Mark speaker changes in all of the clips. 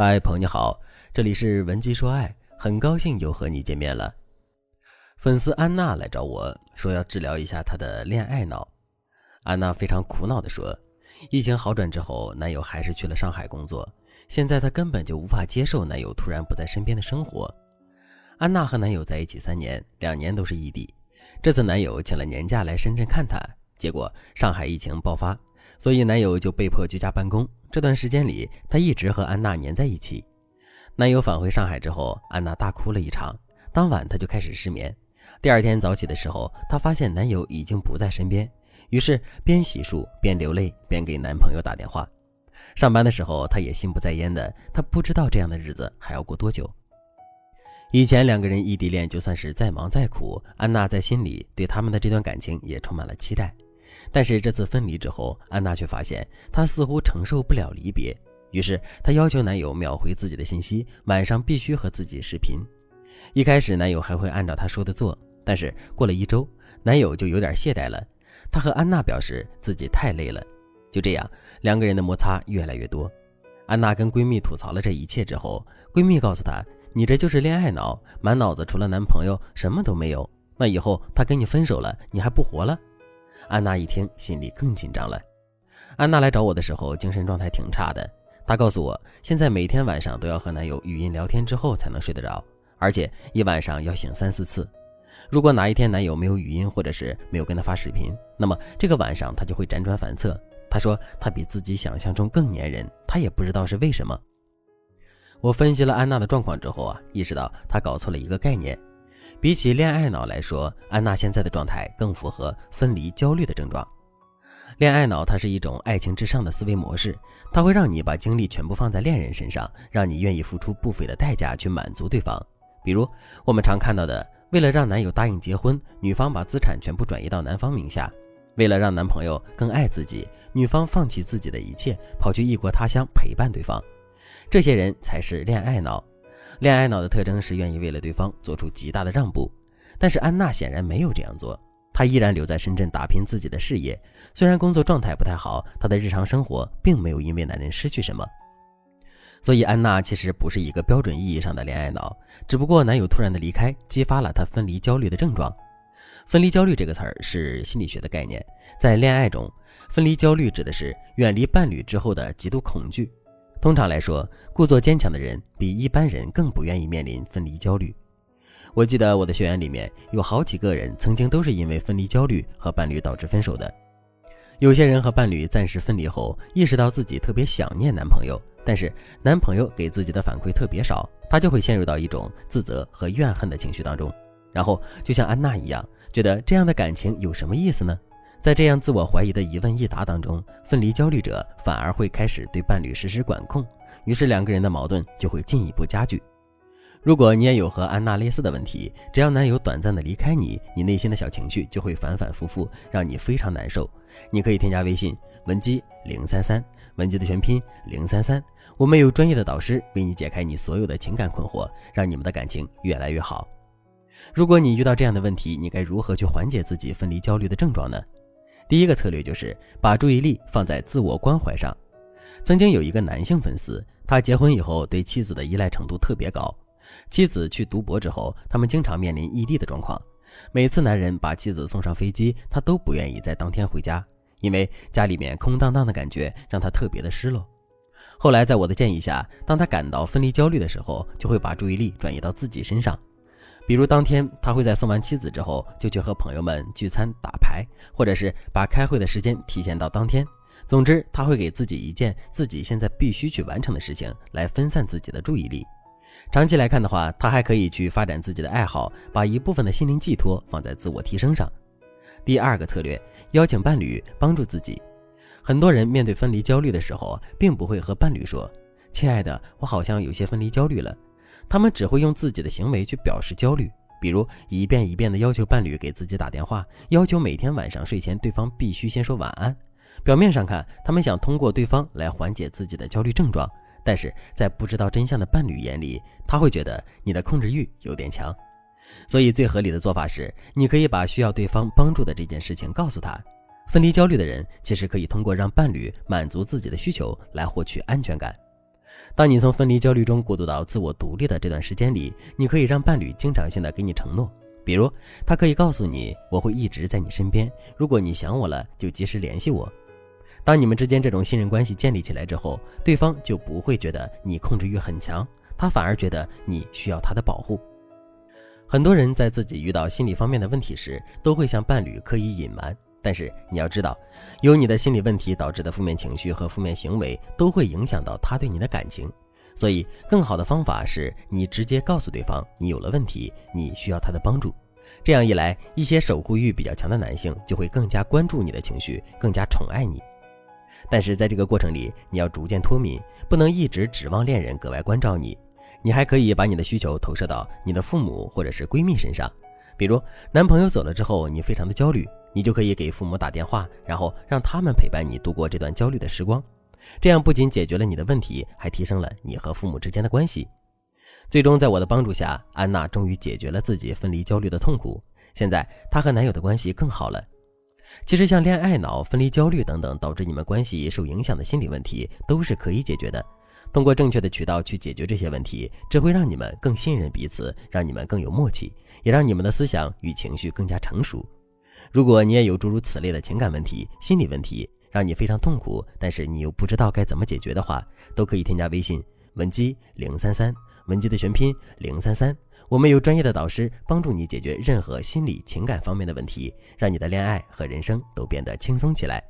Speaker 1: 嗨，朋友你好，这里是文姬说爱，很高兴又和你见面了。粉丝安娜来找我说要治疗一下她的恋爱脑。安娜非常苦恼地说，疫情好转之后，男友还是去了上海工作，现在她根本就无法接受男友突然不在身边的生活。安娜和男友在一起三年，两年都是异地。这次男友请了年假来深圳看她，结果上海疫情爆发。所以男友就被迫居家办公。这段时间里，他一直和安娜黏在一起。男友返回上海之后，安娜大哭了一场。当晚，她就开始失眠。第二天早起的时候，她发现男友已经不在身边，于是边洗漱边流泪边给男朋友打电话。上班的时候，她也心不在焉的。她不知道这样的日子还要过多久。以前两个人异地恋，就算是再忙再苦，安娜在心里对他们的这段感情也充满了期待。但是这次分离之后，安娜却发现她似乎承受不了离别，于是她要求男友秒回自己的信息，晚上必须和自己视频。一开始男友还会按照她说的做，但是过了一周，男友就有点懈怠了。他和安娜表示自己太累了。就这样，两个人的摩擦越来越多。安娜跟闺蜜吐槽了这一切之后，闺蜜告诉她：“你这就是恋爱脑，满脑子除了男朋友什么都没有。那以后他跟你分手了，你还不活了？”安娜一听，心里更紧张了。安娜来找我的时候，精神状态挺差的。她告诉我，现在每天晚上都要和男友语音聊天之后才能睡得着，而且一晚上要醒三四次。如果哪一天男友没有语音，或者是没有跟她发视频，那么这个晚上她就会辗转反侧。她说她比自己想象中更粘人，她也不知道是为什么。我分析了安娜的状况之后啊，意识到她搞错了一个概念。比起恋爱脑来说，安娜现在的状态更符合分离焦虑的症状。恋爱脑它是一种爱情至上的思维模式，它会让你把精力全部放在恋人身上，让你愿意付出不菲的代价去满足对方。比如我们常看到的，为了让男友答应结婚，女方把资产全部转移到男方名下；为了让男朋友更爱自己，女方放弃自己的一切，跑去异国他乡陪伴对方。这些人才是恋爱脑。恋爱脑的特征是愿意为了对方做出极大的让步，但是安娜显然没有这样做，她依然留在深圳打拼自己的事业。虽然工作状态不太好，她的日常生活并没有因为男人失去什么。所以安娜其实不是一个标准意义上的恋爱脑，只不过男友突然的离开激发了她分离焦虑的症状。分离焦虑这个词儿是心理学的概念，在恋爱中，分离焦虑指的是远离伴侣之后的极度恐惧。通常来说，故作坚强的人比一般人更不愿意面临分离焦虑。我记得我的学员里面有好几个人曾经都是因为分离焦虑和伴侣导致分手的。有些人和伴侣暂时分离后，意识到自己特别想念男朋友，但是男朋友给自己的反馈特别少，他就会陷入到一种自责和怨恨的情绪当中，然后就像安娜一样，觉得这样的感情有什么意思呢？在这样自我怀疑的一问一答当中，分离焦虑者反而会开始对伴侣实施管控，于是两个人的矛盾就会进一步加剧。如果你也有和安娜类似的问题，只要男友短暂的离开你，你内心的小情绪就会反反复复，让你非常难受。你可以添加微信文姬零三三，文姬的全拼零三三，我们有专业的导师为你解开你所有的情感困惑，让你们的感情越来越好。如果你遇到这样的问题，你该如何去缓解自己分离焦虑的症状呢？第一个策略就是把注意力放在自我关怀上。曾经有一个男性粉丝，他结婚以后对妻子的依赖程度特别高。妻子去读博之后，他们经常面临异地的状况。每次男人把妻子送上飞机，他都不愿意在当天回家，因为家里面空荡荡的感觉让他特别的失落。后来在我的建议下，当他感到分离焦虑的时候，就会把注意力转移到自己身上。比如当天他会在送完妻子之后，就去和朋友们聚餐打牌，或者是把开会的时间提前到当天。总之，他会给自己一件自己现在必须去完成的事情，来分散自己的注意力。长期来看的话，他还可以去发展自己的爱好，把一部分的心灵寄托放在自我提升上。第二个策略，邀请伴侣帮助自己。很多人面对分离焦虑的时候，并不会和伴侣说：“亲爱的，我好像有些分离焦虑了。”他们只会用自己的行为去表示焦虑，比如一遍一遍地要求伴侣给自己打电话，要求每天晚上睡前对方必须先说晚安。表面上看，他们想通过对方来缓解自己的焦虑症状，但是在不知道真相的伴侣眼里，他会觉得你的控制欲有点强。所以最合理的做法是，你可以把需要对方帮助的这件事情告诉他。分离焦虑的人其实可以通过让伴侣满足自己的需求来获取安全感。当你从分离焦虑中过渡到自我独立的这段时间里，你可以让伴侣经常性的给你承诺，比如他可以告诉你：“我会一直在你身边，如果你想我了，就及时联系我。”当你们之间这种信任关系建立起来之后，对方就不会觉得你控制欲很强，他反而觉得你需要他的保护。很多人在自己遇到心理方面的问题时，都会向伴侣刻意隐瞒。但是你要知道，由你的心理问题导致的负面情绪和负面行为，都会影响到他对你的感情。所以，更好的方法是你直接告诉对方你有了问题，你需要他的帮助。这样一来，一些守护欲比较强的男性就会更加关注你的情绪，更加宠爱你。但是在这个过程里，你要逐渐脱敏，不能一直指望恋人格外关照你。你还可以把你的需求投射到你的父母或者是闺蜜身上，比如男朋友走了之后，你非常的焦虑。你就可以给父母打电话，然后让他们陪伴你度过这段焦虑的时光。这样不仅解决了你的问题，还提升了你和父母之间的关系。最终，在我的帮助下，安娜终于解决了自己分离焦虑的痛苦。现在，她和男友的关系更好了。其实，像恋爱脑、分离焦虑等等导致你们关系受影响的心理问题，都是可以解决的。通过正确的渠道去解决这些问题，只会让你们更信任彼此，让你们更有默契，也让你们的思想与情绪更加成熟。如果你也有诸如此类的情感问题、心理问题，让你非常痛苦，但是你又不知道该怎么解决的话，都可以添加微信文姬零三三，文姬的全拼零三三，我们有专业的导师帮助你解决任何心理情感方面的问题，让你的恋爱和人生都变得轻松起来。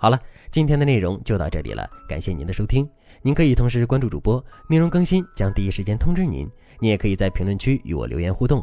Speaker 1: 好了，今天的内容就到这里了，感谢您的收听。您可以同时关注主播，内容更新将第一时间通知您。您也可以在评论区与我留言互动。